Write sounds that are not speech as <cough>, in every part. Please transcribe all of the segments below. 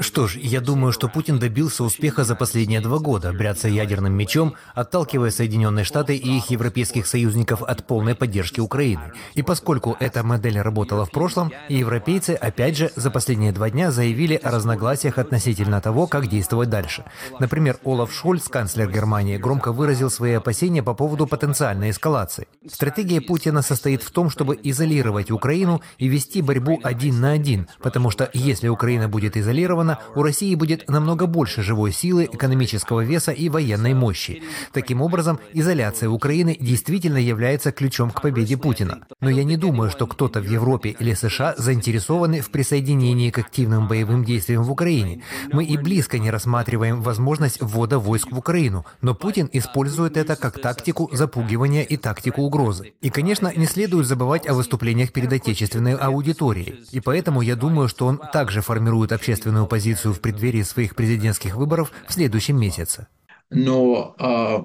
Что ж, я думаю, что Путин добился успеха за последние два года, бряться ядерным мечом, отталкивая Соединенные Штаты и их европейских союзников от полной поддержки Украины. И поскольку эта модель работала в прошлом, европейцы, опять же, за последние два дня заявили о разногласиях относительно того, как действовать дальше. Например, Олаф Шольц, канцлер Германии, громко выразил свои опасения по поводу потенциальной эскалации. Стратегия Путина состоит в том, чтобы изолировать Украину и вести борьбу один на один, потому что если Украина будет изолирована, у России будет намного больше живой силы, экономического веса и военной мощи. Таким образом, изоляция Украины действительно является ключом к победе Путина. Но я не думаю, что кто-то в Европе или США заинтересованы в присоединении к активным боевым действиям в Украине. Мы и близко не рассматриваем возможность ввода войск в Украину, но Путин использует это как тактику запугивания и тактику угрозы. И, конечно, не следует забывать о выступлениях перед отечественной аудиторией. И поэтому я думаю, что он также формирует общественную позицию в преддверии своих президентских выборов в следующем месяце. Но а,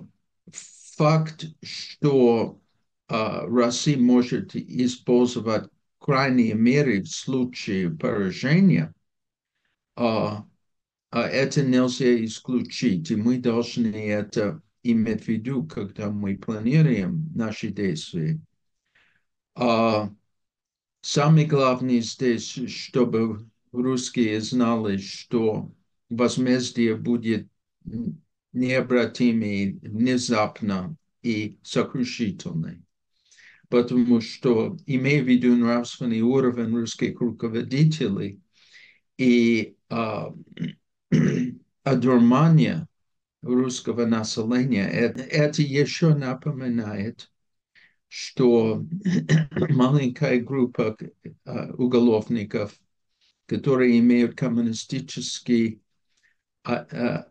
факт, что а, Россия может использовать крайние меры в случае поражения, а, а это нельзя исключить, и мы должны это иметь в виду, когда мы планируем наши действия. А, самое главное здесь, чтобы русские знали, что возмездие будет необратимый, внезапно и сокрушительный. Потому что, имея в виду нравственный уровень русских руководителей и а, <clears throat> одурмание русского населения, это, это еще напоминает, что маленькая группа а, уголовников, которые имеют коммунистический а, а,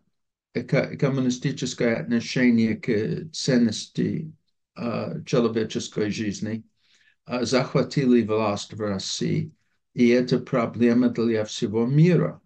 коммунистическое отношение к ценности человеческой жизни, захватили власть в России, и это проблема для всего мира.